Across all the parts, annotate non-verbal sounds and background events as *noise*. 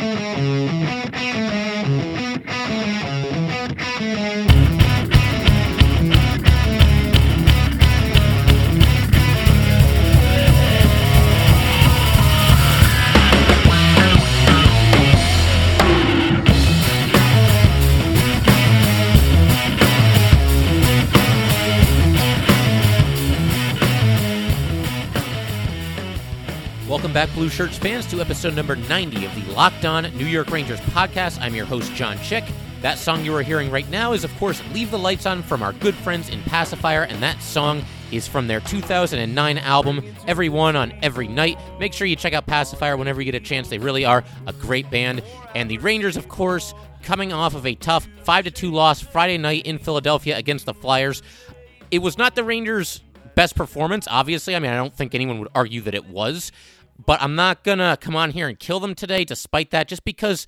Welcome back, Blue Shirts fans, to episode number 90 of the Locked On New York Rangers podcast. I'm your host, John Chick. That song you are hearing right now is, of course, Leave the Lights On from our good friends in Pacifier, and that song is from their 2009 album, Everyone on Every Night. Make sure you check out Pacifier whenever you get a chance. They really are a great band. And the Rangers, of course, coming off of a tough 5 2 loss Friday night in Philadelphia against the Flyers. It was not the Rangers' best performance, obviously. I mean, I don't think anyone would argue that it was but I'm not going to come on here and kill them today, despite that, just because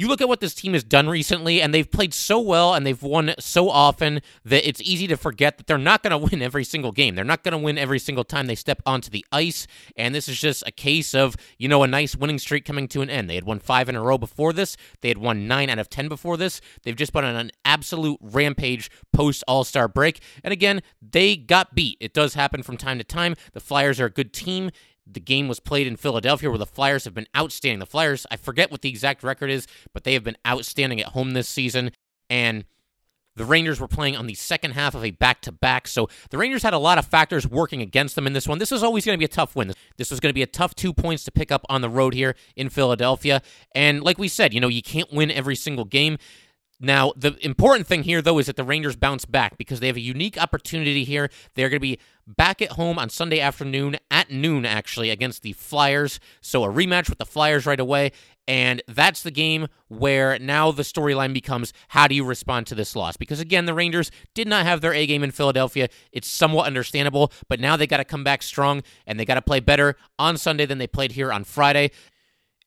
you look at what this team has done recently, and they've played so well and they've won so often that it's easy to forget that they're not going *laughs* to win every single game. They're not going to win every single time they step onto the ice. And this is just a case of, you know, a nice winning streak coming to an end. They had won five in a row before this, they had won nine out of 10 before this. They've just been on an absolute rampage post All Star break. And again, they got beat. It does happen from time to time. The Flyers are a good team the game was played in Philadelphia where the Flyers have been outstanding. The Flyers, I forget what the exact record is, but they have been outstanding at home this season. And the Rangers were playing on the second half of a back to back. So the Rangers had a lot of factors working against them in this one. This was always going to be a tough win. This was going to be a tough two points to pick up on the road here in Philadelphia. And like we said, you know, you can't win every single game. Now, the important thing here, though, is that the Rangers bounce back because they have a unique opportunity here. They're going to be back at home on Sunday afternoon at noon, actually, against the Flyers. So a rematch with the Flyers right away. And that's the game where now the storyline becomes how do you respond to this loss? Because again, the Rangers did not have their A game in Philadelphia. It's somewhat understandable, but now they got to come back strong and they got to play better on Sunday than they played here on Friday.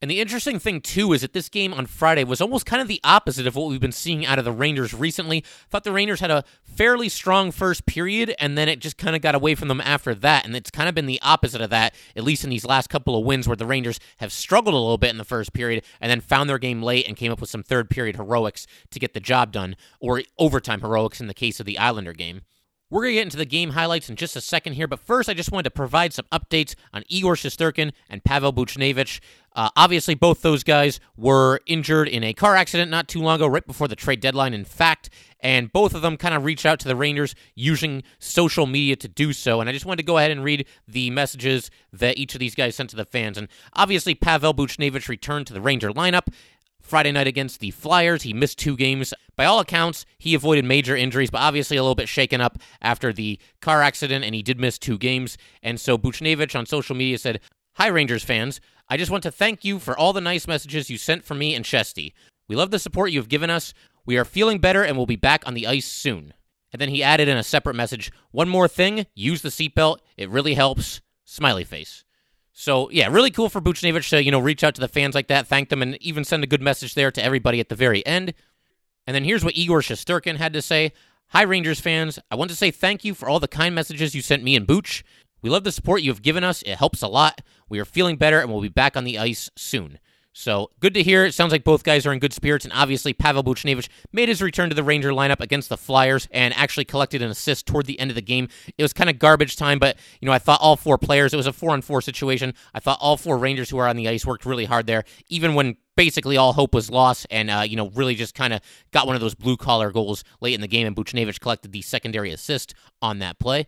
And the interesting thing, too, is that this game on Friday was almost kind of the opposite of what we've been seeing out of the Rangers recently. Thought the Rangers had a fairly strong first period, and then it just kind of got away from them after that. And it's kind of been the opposite of that, at least in these last couple of wins, where the Rangers have struggled a little bit in the first period and then found their game late and came up with some third period heroics to get the job done, or overtime heroics in the case of the Islander game. We're going to get into the game highlights in just a second here, but first, I just wanted to provide some updates on Igor Shesterkin and Pavel Buchnevich. Uh, obviously, both those guys were injured in a car accident not too long ago, right before the trade deadline, in fact, and both of them kind of reached out to the Rangers using social media to do so. And I just wanted to go ahead and read the messages that each of these guys sent to the fans. And obviously, Pavel Buchnevich returned to the Ranger lineup. Friday night against the Flyers. He missed two games. By all accounts, he avoided major injuries, but obviously a little bit shaken up after the car accident, and he did miss two games. And so Buchnevich on social media said, Hi, Rangers fans. I just want to thank you for all the nice messages you sent for me and Chesty. We love the support you have given us. We are feeling better and will be back on the ice soon. And then he added in a separate message, One more thing, use the seatbelt. It really helps. Smiley face. So yeah, really cool for Buchnevich to you know reach out to the fans like that, thank them, and even send a good message there to everybody at the very end. And then here's what Igor Shesterkin had to say: Hi Rangers fans, I want to say thank you for all the kind messages you sent me and Booch. We love the support you have given us; it helps a lot. We are feeling better, and we'll be back on the ice soon. So good to hear. It sounds like both guys are in good spirits, and obviously Pavel Buchnevich made his return to the Ranger lineup against the Flyers and actually collected an assist toward the end of the game. It was kind of garbage time, but you know I thought all four players. It was a four-on-four situation. I thought all four Rangers who are on the ice worked really hard there, even when basically all hope was lost, and uh, you know really just kind of got one of those blue-collar goals late in the game, and Buchnevich collected the secondary assist on that play.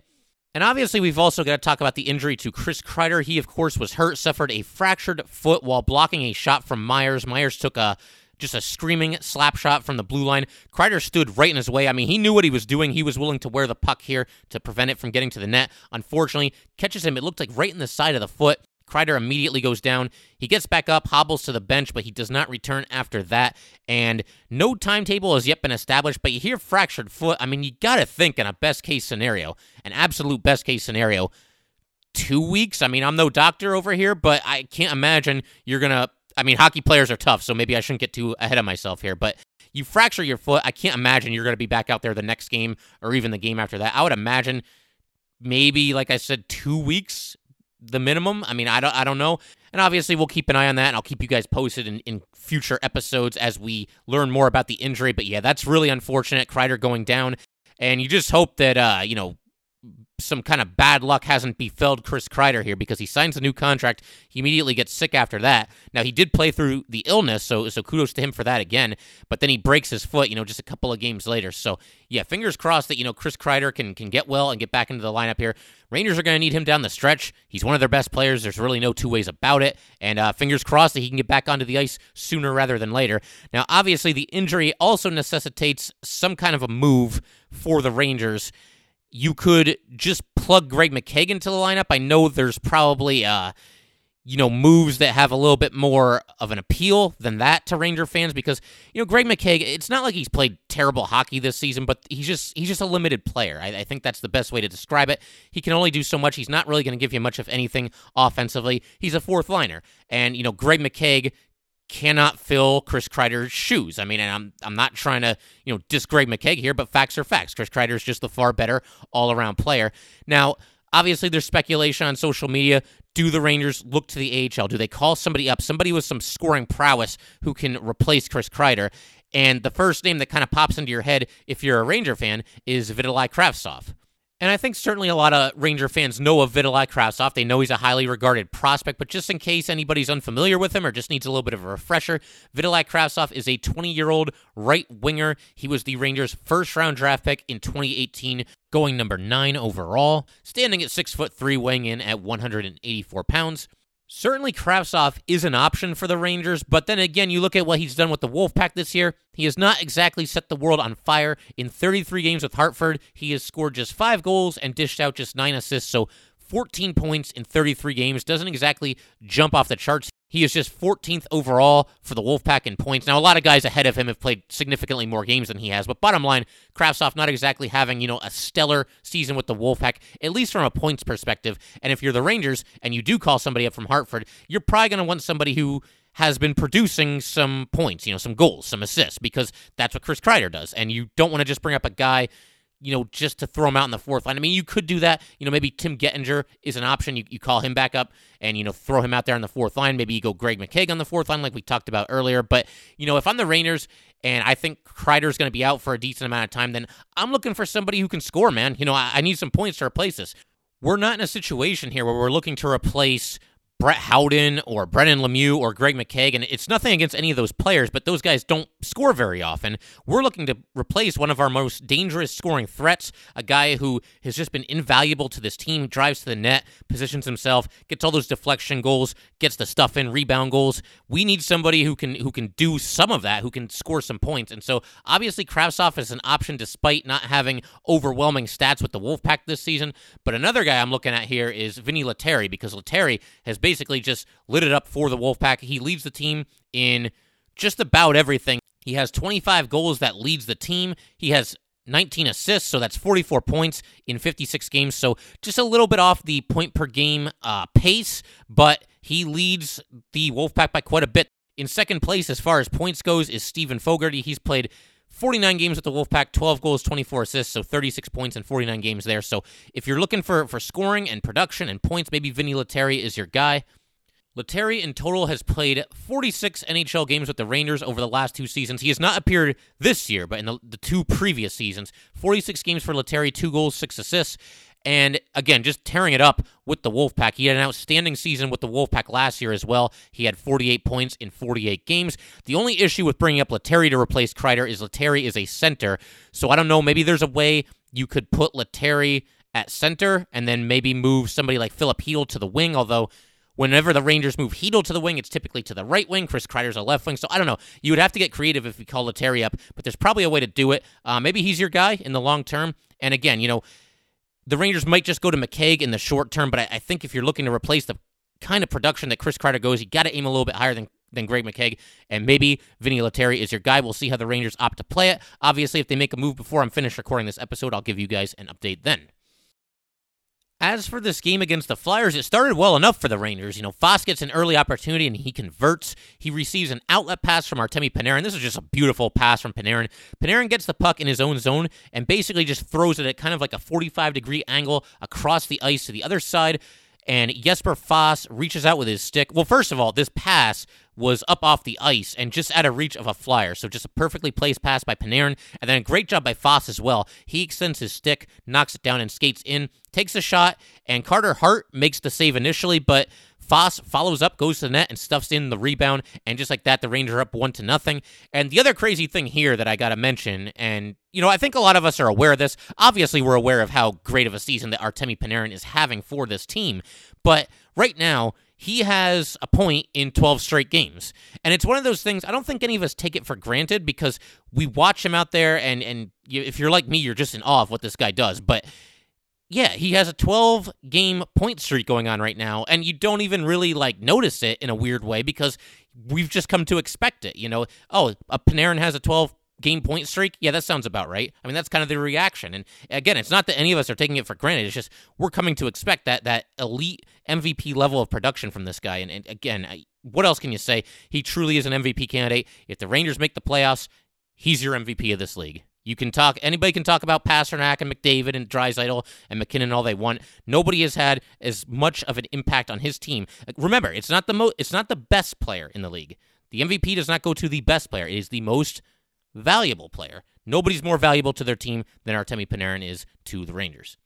And obviously, we've also got to talk about the injury to Chris Kreider. He, of course, was hurt, suffered a fractured foot while blocking a shot from Myers. Myers took a just a screaming slap shot from the blue line. Kreider stood right in his way. I mean, he knew what he was doing. He was willing to wear the puck here to prevent it from getting to the net. Unfortunately, catches him, it looked like right in the side of the foot. Kreider immediately goes down. He gets back up, hobbles to the bench, but he does not return after that. And no timetable has yet been established, but you hear fractured foot. I mean, you got to think in a best case scenario, an absolute best case scenario, two weeks. I mean, I'm no doctor over here, but I can't imagine you're going to. I mean, hockey players are tough, so maybe I shouldn't get too ahead of myself here, but you fracture your foot. I can't imagine you're going to be back out there the next game or even the game after that. I would imagine maybe, like I said, two weeks the minimum. I mean, I don't, I don't know. And obviously, we'll keep an eye on that, and I'll keep you guys posted in, in future episodes as we learn more about the injury. But yeah, that's really unfortunate. Kreider going down, and you just hope that uh, you know some kind of bad luck hasn't befelled Chris Kreider here because he signs a new contract. He immediately gets sick after that. Now he did play through the illness, so so kudos to him for that again. But then he breaks his foot, you know, just a couple of games later. So yeah, fingers crossed that you know Chris Kreider can can get well and get back into the lineup here. Rangers are going to need him down the stretch. He's one of their best players. There's really no two ways about it. And uh, fingers crossed that he can get back onto the ice sooner rather than later. Now, obviously, the injury also necessitates some kind of a move for the Rangers you could just plug Greg McKegg into the lineup. I know there's probably uh you know moves that have a little bit more of an appeal than that to Ranger fans because you know Greg McKegg. It's not like he's played terrible hockey this season, but he's just he's just a limited player. I, I think that's the best way to describe it. He can only do so much. He's not really going to give you much of anything offensively. He's a fourth liner, and you know Greg McKegg cannot fill Chris Kreider's shoes. I mean, and I'm I'm not trying to you know diss Greg McKegg here, but facts are facts. Chris Kreider is just the far better all around player. Now, obviously, there's speculation on social media. Do the Rangers look to the AHL? Do they call somebody up, somebody with some scoring prowess who can replace Chris Kreider? And the first name that kind of pops into your head if you're a Ranger fan is Vitaly Kravtsov. And I think certainly a lot of Ranger fans know of Vitaly Kravtsov. They know he's a highly regarded prospect, but just in case anybody's unfamiliar with him or just needs a little bit of a refresher, Vitaly Kravtsov is a 20 year old right winger. He was the Rangers' first round draft pick in 2018, going number nine overall, standing at six foot three, weighing in at 184 pounds. Certainly, Kravtsov is an option for the Rangers, but then again, you look at what he's done with the Wolfpack this year. He has not exactly set the world on fire. In 33 games with Hartford, he has scored just five goals and dished out just nine assists, so 14 points in 33 games doesn't exactly jump off the charts. He is just 14th overall for the Wolfpack in points. Now, a lot of guys ahead of him have played significantly more games than he has, but bottom line, Kravtsov not exactly having, you know, a stellar season with the Wolfpack, at least from a points perspective. And if you're the Rangers and you do call somebody up from Hartford, you're probably going to want somebody who has been producing some points, you know, some goals, some assists, because that's what Chris Kreider does. And you don't want to just bring up a guy you know, just to throw him out in the fourth line. I mean, you could do that. You know, maybe Tim Gettinger is an option. You, you call him back up and, you know, throw him out there on the fourth line. Maybe you go Greg McKegg on the fourth line, like we talked about earlier. But, you know, if I'm the Rangers and I think Kreider's going to be out for a decent amount of time, then I'm looking for somebody who can score, man. You know, I, I need some points to replace this. We're not in a situation here where we're looking to replace Brett Howden or Brendan Lemieux or Greg McKegg, and it's nothing against any of those players, but those guys don't score very often. We're looking to replace one of our most dangerous scoring threats, a guy who has just been invaluable to this team, drives to the net, positions himself, gets all those deflection goals, gets the stuff in, rebound goals. We need somebody who can who can do some of that, who can score some points. And so obviously Kravtsov is an option despite not having overwhelming stats with the Wolfpack this season. But another guy I'm looking at here is Vinni Lettieri because Lettieri has basically just lit it up for the Wolfpack. He leads the team in just about everything. He has 25 goals that leads the team. He has 19 assists, so that's 44 points in 56 games. So just a little bit off the point per game uh, pace, but he leads the Wolfpack by quite a bit. In second place, as far as points goes, is Steven Fogarty. He's played 49 games with the Wolfpack, 12 goals, 24 assists, so 36 points in 49 games there. So if you're looking for, for scoring and production and points, maybe Vinni Lettieri is your guy. Lettieri in total has played 46 NHL games with the Rangers over the last two seasons. He has not appeared this year, but in the, the two previous seasons. 46 games for Lettieri, two goals, six assists. And again, just tearing it up with the Wolfpack. He had an outstanding season with the Wolfpack last year as well. He had 48 points in 48 games. The only issue with bringing up Lettieri to replace Kreider is Lettieri is a center. So I don't know. Maybe there's a way you could put Lettieri at center and then maybe move somebody like Filip Chytil to the wing, although Whenever the Rangers move Chytil to the wing, it's typically to the right wing. Chris Kreider's a left wing. So I don't know. You would have to get creative if you call Lettieri up, but there's probably a way to do it. Uh, maybe he's your guy in the long term. And again, you know, the Rangers might just go to McKegg in the short term, but I, I think if you're looking to replace the kind of production that Chris Kreider goes, you got to aim a little bit higher than than Greg McKegg, and maybe Vinni Lettieri is your guy. We'll see how the Rangers opt to play it. Obviously, if they make a move before I'm finished recording this episode, I'll give you guys an update then. As for this game against the Flyers, it started well enough for the Rangers. You know, Fast gets an early opportunity and he converts. He receives an outlet pass from Artemi Panarin. This is just a beautiful pass from Panarin. Panarin gets the puck in his own zone and basically just throws it at kind of like a 45 degree angle across the ice to the other side and Jesper Fast reaches out with his stick. Well, first of all, this pass was up off the ice and just out of reach of a flyer. So just a perfectly placed pass by Panarin, and then a great job by Fast as well. He extends his stick, knocks it down, and skates in, takes a shot, and Carter Hart makes the save initially, but Fast follows up, goes to the net, and stuffs in the rebound, and just like that, the Rangers are up one to nothing. And the other crazy thing here that I got to mention, and you know, I think a lot of us are aware of this. Obviously, we're aware of how great of a season that Artemi Panarin is having for this team, but right now he has a point in 12 straight games. And it's one of those things I don't think any of us take it for granted because we watch him out there and and if you're like me you're just in awe of what this guy does, but yeah, he has a 12 game point streak going on right now, and you don't even really like notice it in a weird way because we've just come to expect it. You know, oh, a Panarin has a 12 game point streak. Yeah, that sounds about right. I mean, that's kind of the reaction. And again, it's not that any of us are taking it for granted. It's just we're coming to expect that that elite MVP level of production from this guy. And, and again, I, what else can you say? He truly is an MVP candidate. If the Rangers make the playoffs, he's your MVP of this league. You can talk. Anybody can talk about Pastrnak and McDavid and Draisaitl and MacKinnon all they want. Nobody has had as much of an impact on his team. Remember, it's not the mo- It's not the best player in the league. The MVP does not go to the best player. It is the most valuable player. Nobody's more valuable to their team than Artemi Panarin is to the Rangers.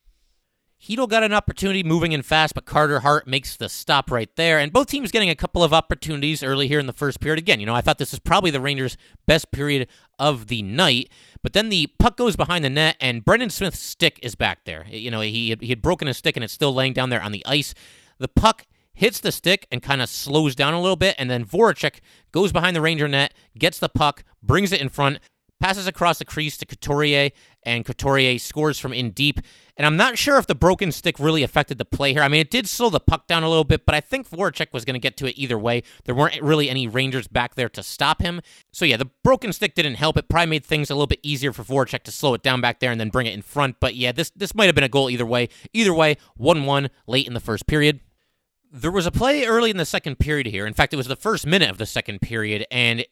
Chytil got an opportunity moving in fast, but Carter Hart makes the stop right there. And both teams getting a couple of opportunities early here in the first period. Again, you know, I thought this was probably the Rangers' best period of the night. But then the puck goes behind the net, and Brendan Smith's stick is back there. You know, he had, he had broken his stick, and it's still laying down there on the ice. The puck hits the stick and kind of slows down a little bit, and then Voracek goes behind the Ranger net, gets the puck, brings it in front, passes across the crease to Couturier, and Couturier scores from in deep. And I'm not sure if the broken stick really affected the play here. I mean, it did slow the puck down a little bit, but I think Voracek was going to get to it either way. There weren't really any Rangers back there to stop him. So yeah, the broken stick didn't help. It probably made things a little bit easier for Voracek to slow it down back there and then bring it in front. But yeah, this this might have been a goal either way. Either way, 1-1 late in the first period. There was a play early in the second period here. In fact, it was the first minute of the second period, and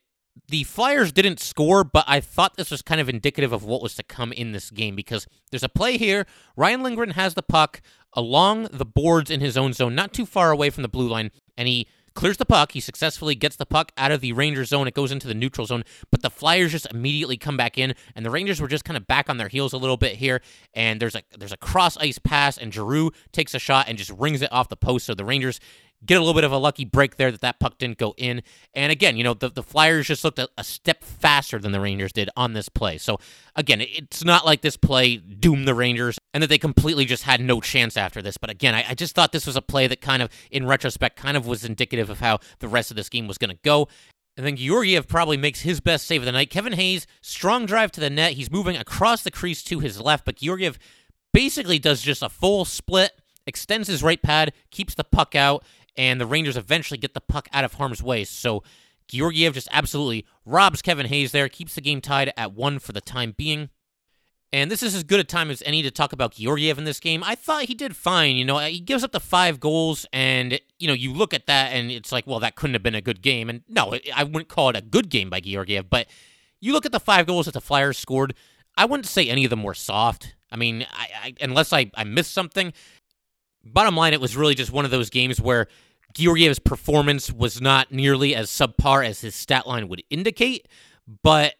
the Flyers didn't score, but I thought this was kind of indicative of what was to come in this game because there's a play here. Ryan Lindgren has the puck along the boards in his own zone, not too far away from the blue line, and he clears the puck. He successfully gets the puck out of the Rangers zone. It goes into the neutral zone, but the Flyers just immediately come back in, and the Rangers were just kind of back on their heels a little bit here. And there's a there's a cross ice pass, and Giroux takes a shot and just rings it off the post. So the Rangers get a little bit of a lucky break there that that puck didn't go in. And again, you know, the, the Flyers just looked a, a, step faster than the Rangers did on this play. So again, it's not like this play doomed the Rangers and that they completely just had no chance after this. But again, I, I just thought this was a play that kind of, in retrospect, kind of was indicative of how the rest of this game was going to go. And then Georgiev probably makes his best save of the night. Kevin Hayes, strong drive to the net. He's moving across the crease to his left, but Georgiev basically does just a full split, extends his right pad, keeps the puck out, and the Rangers eventually get the puck out of harm's way. So Georgiev just absolutely robs Kevin Hayes there, keeps the game tied at one for the time being. And this is as good a time as any to talk about Georgiev in this game. I thought he did fine. You know, he gives up the five goals, and, you know, you look at that and it's like, well, that couldn't have been a good game. And no, I wouldn't call it a good game by Georgiev, but you look at the five goals that the Flyers scored, I wouldn't say any of them were soft. I mean, I, I, unless I, I missed something, bottom line, it was really just one of those games where Georgiev's performance was not nearly as subpar as his stat line would indicate. But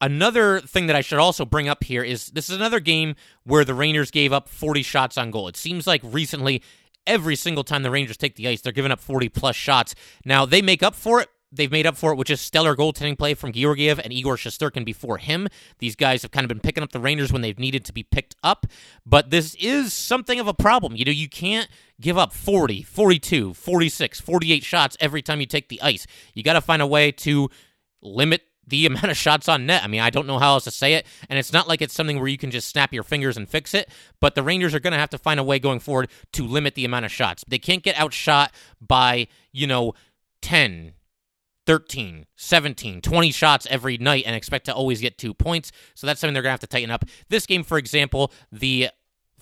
another thing that I should also bring up here is this is another game where the Rangers gave up 40 shots on goal. It seems like recently, every single time the Rangers take the ice, they're giving up 40 plus shots. Now, they make up for it they've made up for it with just stellar goaltending play from Georgiev and Igor Shesterkin before him. These guys have kind of been picking up the Rangers when they've needed to be picked up, but this is something of a problem. You know, you can't give up 40, 42, 46, 48 shots every time you take the ice. You got to find a way to limit the *laughs* amount of shots on net. I mean, I don't know how else to say it. And it's not like it's something where you can just snap your fingers and fix it, but the Rangers are going to have to find a way going forward to limit the amount of shots. They can't get outshot by, you know, 10, 13, 17, 20 shots every night and expect to always get two points. So that's something they're going to have to tighten up. This game, for example, the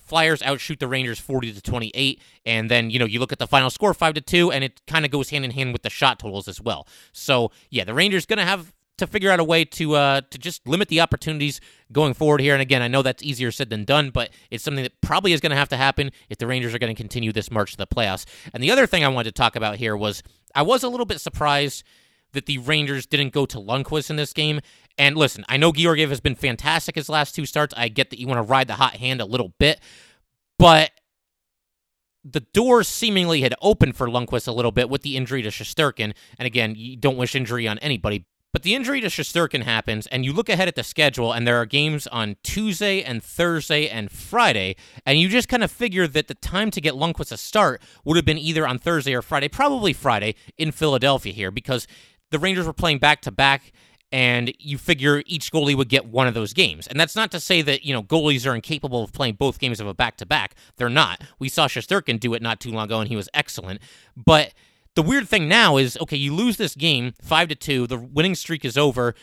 Flyers outshoot the Rangers 40 to 28 and then you know you look at the final score 5 to 2 and it kind of goes hand in hand with the shot totals as well. So, yeah, the Rangers going to have to figure out a way to uh, to just limit the opportunities going forward here. And again, I know that's easier said than done, but it's something that probably is going to have to happen if the Rangers are going to continue this march to the playoffs. And the other thing I wanted to talk about here was I was a little bit surprised that the Rangers didn't go to Lundqvist in this game. And listen, I know Georgiev has been fantastic his last two starts. I get that you want to ride the hot hand a little bit, but the doors seemingly had opened for Lundqvist a little bit with the injury to Shesterkin. And again, you don't wish injury on anybody. But the injury to Shesterkin happens, and you look ahead at the schedule, and there are games on Tuesday and Thursday and Friday, and you just kind of figure that the time to get Lundqvist a start would have been either on Thursday or Friday, probably Friday in Philadelphia here, because the Rangers were playing back to back, and you figure each goalie would get one of those games. And that's not to say that, you know, goalies are incapable of playing both games of a back to back. They're not. We saw Shesterkin do it not too long ago, and he was excellent. But the weird thing now is okay, you lose this game 5 to 2, the winning streak is over.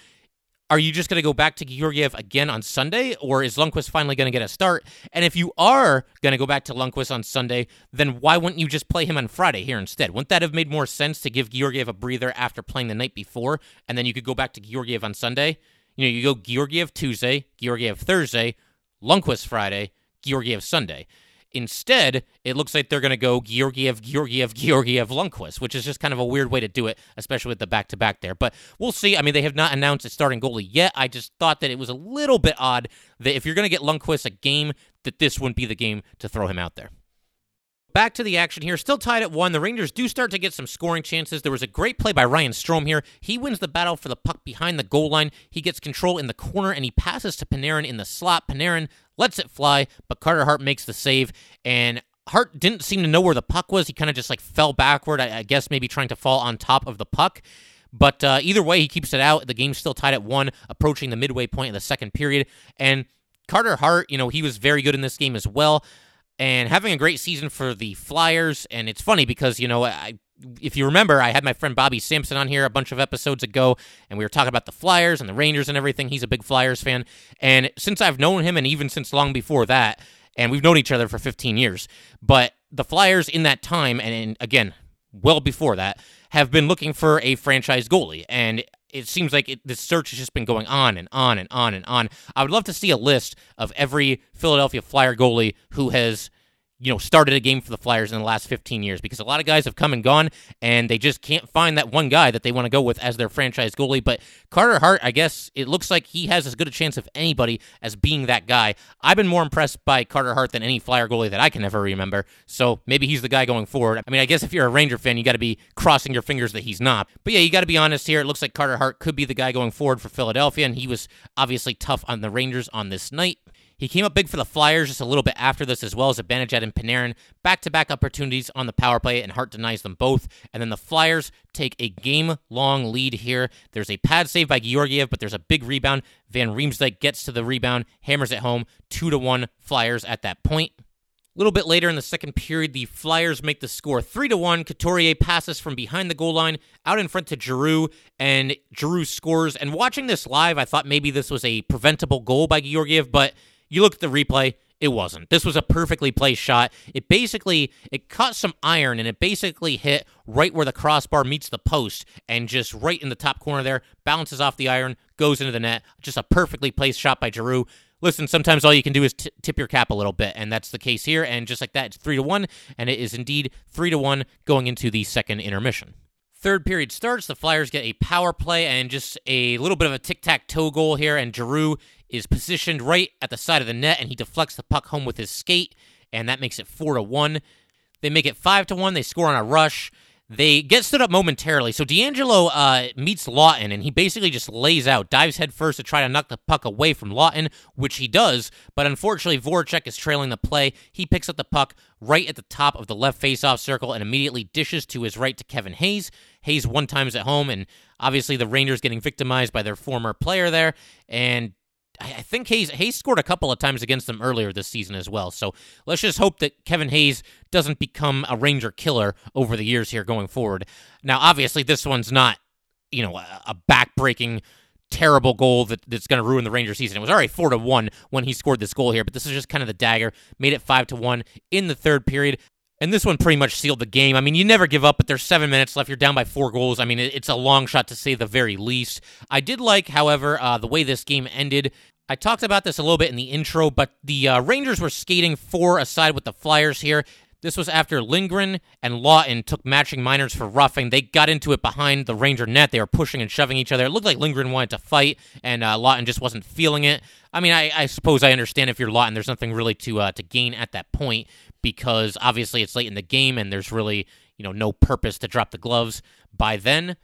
Are you just going to go back to Georgiev again on Sunday, or is Lundqvist finally going to get a start? And if you are going to go back to Lundqvist on Sunday, then why wouldn't you just play him on Friday here instead? Wouldn't that have made more sense to give Georgiev a breather after playing the night before, and then you could go back to Georgiev on Sunday? You know, you go Georgiev Tuesday, Georgiev Thursday, Lundqvist Friday, Georgiev Sunday. Instead, it looks like they're going to go Georgiev, Georgiev, Georgiev, Lundqvist, which is just kind of a weird way to do it, especially with the back to back there. But we'll see. I mean, they have not announced a starting goalie yet. I just thought that it was a little bit odd that if you're going to get Lundqvist a game, that this wouldn't be the game to throw him out there. Back to the action here. Still tied at one. The Rangers do start to get some scoring chances. There was a great play by Ryan Strome here. He wins the battle for the puck behind the goal line. He gets control in the corner and he passes to Panarin in the slot. Panarin lets it fly, but Carter Hart makes the save. And Hart didn't seem to know where the puck was. He kind of just like fell backward, I, I, guess maybe trying to fall on top of the puck. But uh, either way, he keeps it out. The game's still tied at one, approaching the midway point of the second period. And Carter Hart, you know, he was very good in this game as well and having a great season for the Flyers. And it's funny because, you know, I, if you remember, I had my friend Bobby Sampson on here a bunch of episodes ago, and we were talking about the Flyers and the Rangers and everything. He's a big Flyers fan. And since I've known him, and even since long before that, and we've known each other for 15 years, but the Flyers in that time, and again, well before that, have been looking for a franchise goalie. And it seems like it, this search has just been going on and on and on and on. I would love to see a list of every Philadelphia Flyer goalie who has you know, started a game for the Flyers in the last 15 years because a lot of guys have come and gone and they just can't find that one guy that they want to go with as their franchise goalie. But Carter Hart, I guess it looks like he has as good a chance of anybody as being that guy. I've been more impressed by Carter Hart than any Flyer goalie that I can ever remember. So maybe he's the guy going forward. I mean, I guess if you're a Ranger fan, you got to be crossing your fingers that he's not. But yeah, you got to be honest here. It looks like Carter Hart could be the guy going forward for Philadelphia, and he was obviously tough on the Rangers on this night. He came up big for the Flyers just a little bit after this, as well as Zibanejad and Panarin. Back to back opportunities on the power play, and Hart denies them both. And then the Flyers take a game long lead here. There's a pad save by Georgiev, but there's a big rebound. Van Riemsdyk gets to the rebound, hammers it home. 2 to 1 Flyers at that point. A little bit later in the second period, the Flyers make the score three to one. Couturier passes from behind the goal line out in front to Giroux, and Giroux scores. And watching this live, I thought maybe this was a preventable goal by Georgiev, but you look at the replay, it wasn't. This was a perfectly placed shot. It basically it caught some iron and it basically hit right where the crossbar meets the post and just right in the top corner there, bounces off the iron, goes into the net. Just a perfectly placed shot by Giroux. Listen, sometimes all you can do is t- tip your cap a little bit, and that's the case here. And just like that, it's three to one, and it is indeed three to one going into the second intermission. Third period starts. The Flyers get a power play and just a little bit of a tic tac toe goal here. And Giroux is positioned right at the side of the net and he deflects the puck home with his skate. And that makes it 4 to 1. They make it 5 to 1. They score on a rush. They get stood up momentarily. So DeAngelo uh, meets Laughton, and he basically just lays out, dives headfirst to try to knock the puck away from Laughton, which he does. But unfortunately, Voracek is trailing the play. He picks up the puck right at the top of the left faceoff circle and immediately dishes to his right to Kevin Hayes. Hayes one times at home, and obviously the Rangers getting victimized by their former player there. And I think Hayes Hayes scored a couple of times against them earlier this season as well. So let's just hope that Kevin Hayes doesn't become a Ranger killer over the years here going forward. Now, obviously, this one's not you know a backbreaking terrible goal that, that's going to ruin the Ranger season. It was already four to one when he scored this goal here, but this is just kind of the dagger. Made it five to one in the third period. And this one pretty much sealed the game. I mean, you never give up, but there's seven minutes left. You're down by four goals. I mean, it's a long shot to say the very least. I did like, however, uh, the way this game ended. I talked about this a little bit in the intro, but the uh, Rangers were skating four aside with the Flyers here. This was after Lindgren and Laughton took matching minors for roughing. They got into it behind the Ranger net. They were pushing and shoving each other. It looked like Lindgren wanted to fight, and uh, Laughton just wasn't feeling it. I mean, I, I, suppose I understand if you're Laughton, there's nothing really to uh, to gain at that point because obviously it's late in the game and there's really you know no purpose to drop the gloves by then.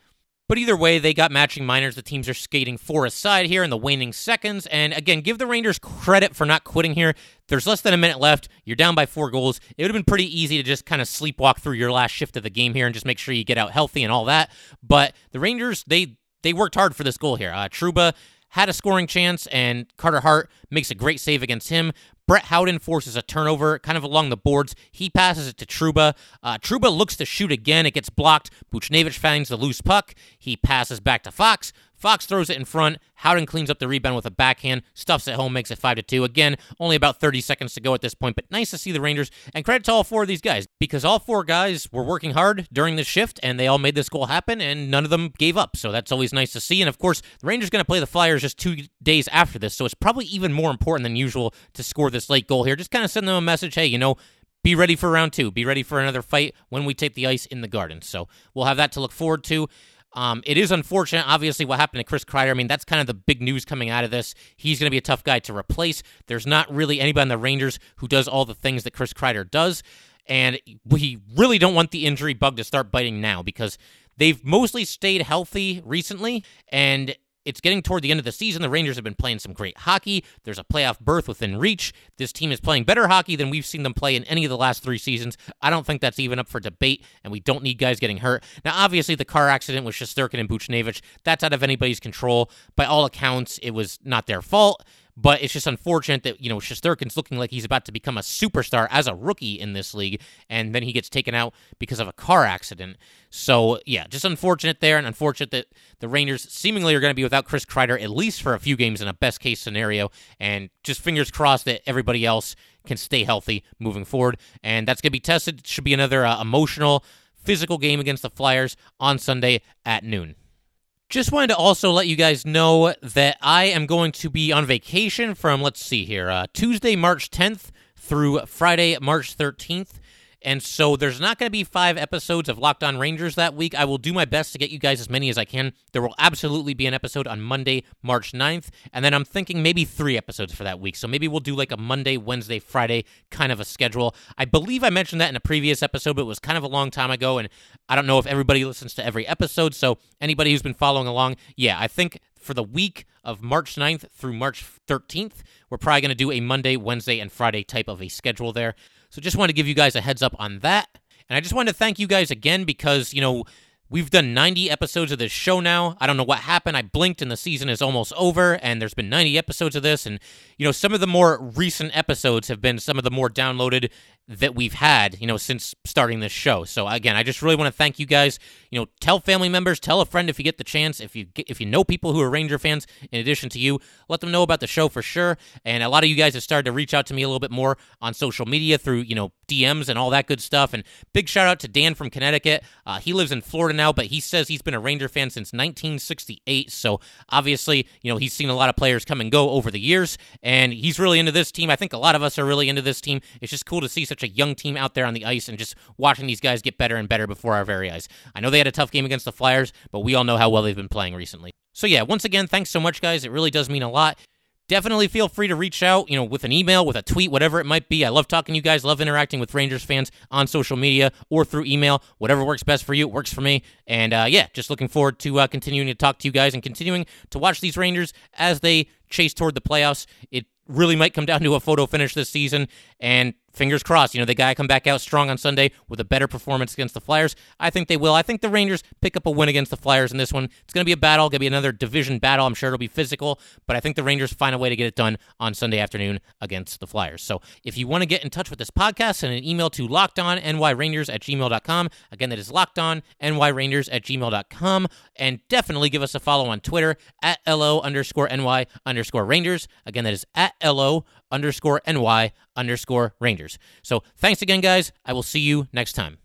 But either way, they got matching minors. The teams are skating four aside here in the waning seconds. And again, give the Rangers credit for not quitting here. There's less than a minute left. You're down by four goals. It would have been pretty easy to just kind of sleepwalk through your last shift of the game here and just make sure you get out healthy and all that. But the Rangers, they they worked hard for this goal here. Uh, Trouba had a scoring chance, and Carter Hart makes a great save against him. Brett Howden forces a turnover kind of along the boards. He passes it to Trouba. Uh, Trouba looks to shoot again. It gets blocked. Buchnevich finds the loose puck. He passes back to Fox. Fox throws it in front. Howden cleans up the rebound with a backhand, stuffs it home, makes it 5 to 2. Again, only about 30 seconds to go at this point, but nice to see the Rangers. And credit to all four of these guys because all four guys were working hard during this shift and they all made this goal happen and none of them gave up. So that's always nice to see. And of course, the Rangers going to play the Flyers just two days after this. So it's probably even more important than usual to score this late goal here. Just kind of send them a message hey, you know, be ready for round two. Be ready for another fight when we take the ice in the garden. So we'll have that to look forward to. Um, it is unfortunate, obviously, what happened to Chris Kreider. I mean, that's kind of the big news coming out of this. He's going to be a tough guy to replace. There's not really anybody on the Rangers who does all the things that Chris Kreider does. And we really don't want the injury bug to start biting now because they've mostly stayed healthy recently. And it's getting toward the end of the season. The Rangers have been playing some great hockey. There's a playoff berth within reach. This team is playing better hockey than we've seen them play in any of the last three seasons. I don't think that's even up for debate, and we don't need guys getting hurt. Now, obviously, the car accident with Shesterkin and Buchnevich, that's out of anybody's control. By all accounts, it was not their fault. But it's just unfortunate that, you know, Shesterkin's looking like he's about to become a superstar as a rookie in this league, and then he gets taken out because of a car accident. So, yeah, just unfortunate there, and unfortunate that the Rangers seemingly are going to be without Chris Kreider at least for a few games in a best case scenario, and just fingers crossed that everybody else can stay healthy moving forward. And that's going to be tested. It should be another uh, emotional, physical game against the Flyers on Sunday at noon. Just wanted to also let you guys know that I am going to be on vacation from, let's see here, uh, Tuesday, March 10th through Friday, March 13th. And so there's not going to be five episodes of Locked On Rangers that week. I will do my best to get you guys as many as I can. There will absolutely be an episode on Monday, March 9th. And then I'm thinking maybe three episodes for that week. So maybe we'll do like a Monday, Wednesday, Friday kind of a schedule. I believe I mentioned that in a previous episode, but it was kind of a long time ago. And I don't know if everybody listens to every episode. So anybody who's been following along, yeah, I think for the week of March 9th through March 13th, we're probably going to do a Monday, Wednesday, and Friday type of a schedule there. So just want to give you guys a heads up on that. And I just want to thank you guys again because, you know, We've done 90 episodes of this show now. I don't know what happened. I blinked and the season is almost over, and there's been 90 episodes of this. And, you know, some of the more recent episodes have been some of the more downloaded that we've had, you know, since starting this show. So again, I just really want to thank you guys. You know, tell family members, tell a friend if you get the chance. If you get, if you know people who are Ranger fans, in addition to you, let them know about the show for sure. And a lot of you guys have started to reach out to me a little bit more on social media through you know DMs and all that good stuff. And big shout out to Dan from Connecticut. Uh, he lives in Florida now, but he says he's been a Ranger fan since 1968. So obviously, you know, he's seen a lot of players come and go over the years, and he's really into this team. I think a lot of us are really into this team. It's just cool to see such a young team out there on the ice and just watching these guys get better and better before our very eyes. I know they had a tough game against the Flyers, but we all know how well they've been playing recently. So yeah, once again, thanks so much, guys. It really does mean a lot definitely feel free to reach out, you know, with an email, with a tweet, whatever it might be. I love talking to you guys, love interacting with Rangers fans on social media or through email. Whatever works best for you, it works for me. And uh, yeah, just looking forward to uh, continuing to talk to you guys and continuing to watch these Rangers as they chase toward the playoffs. It really might come down to a photo finish this season. And fingers crossed, you know, the guy come back out strong on Sunday with a better performance against the Flyers. I think they will. I think the Rangers pick up a win against the Flyers in this one. It's going to be a battle, going to be another division battle. I'm sure it'll be physical, but I think the Rangers find a way to get it done on Sunday afternoon against the Flyers. So if you want to get in touch with this podcast, send an email to lockedonnyrangers at gmail.com. Again, that is lockedonnyrangers at gmail.com. And definitely give us a follow on Twitter at LO underscore NY underscore Rangers. Again, that is at LO underscore NY underscore Rangers. So thanks again, guys. I will see you next time.